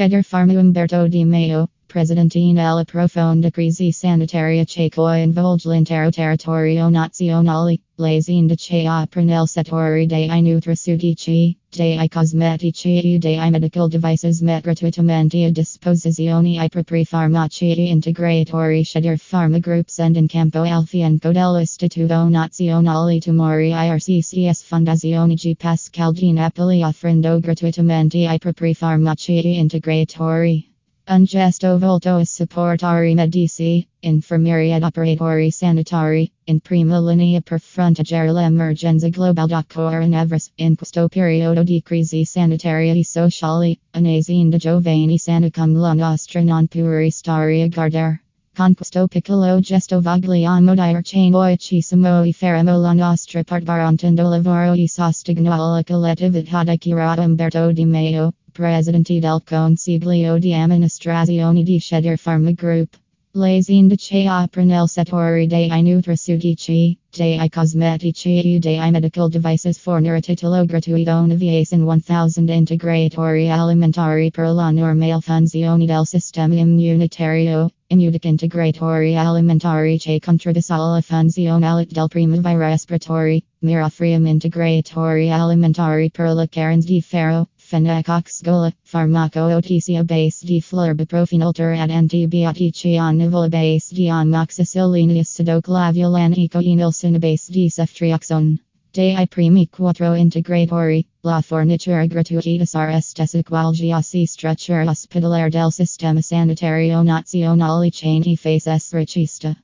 Shedir Pharma Umberto Di Maio, Presidente nella profonda crisi sanitaria che coinvolge l'intero territorio nazionale, l'azienda che opera nel settore dei nutraceutici, dei cosmetici e dei medical devices met gratuitamente a disposizione i propri farmaci integratori Shedir Pharma Group send in campo al fianco dell'Istituto Nazionale Tumori IRCCS Fondazione G. Pascale Di Napoli offrendo gratuitamente i propri farmaci integratori. Un gesto volto a supportare medici, infermieri ed operatori sanitari, in prima linea per fronteggiare l'emergenza globale da coronavirus in questo periodo di crisi sanitaria e sociale, un'azienda giovane sana come la nostra non può restare a guardare. Con questo piccolo gesto vogliamo dirci muchissimo e faremo la nostra parte garantendo lavoro e sostegno alla collettività dichiarato Umberto Di Maio. Presidente del Consiglio di Amministrazione di Shedir Pharma Group. L'azienda opera nel settore dei nutraceutici, dei cosmetici e dei medical devices fornirà titolo gratuito Naviason 1000 integratori alimentari per la normale funzione del sistema immunitario, immudic integratori alimentari che alla funzionalità del primo respiratori, mirafrium integratori alimentari per la carenza di ferro, Fenocoxgola, Pharmacoeotesia base di florbiprophenoter ad antibiotici annivola base di amoxicillin acidoclavulan ecoenilsin base di ceftriaxone. Dei primi quattro integratori, la fornitura gratuita sarà stessa qualsiasi struttura ospedaliera del sistema sanitario nazionale chain e face s richista.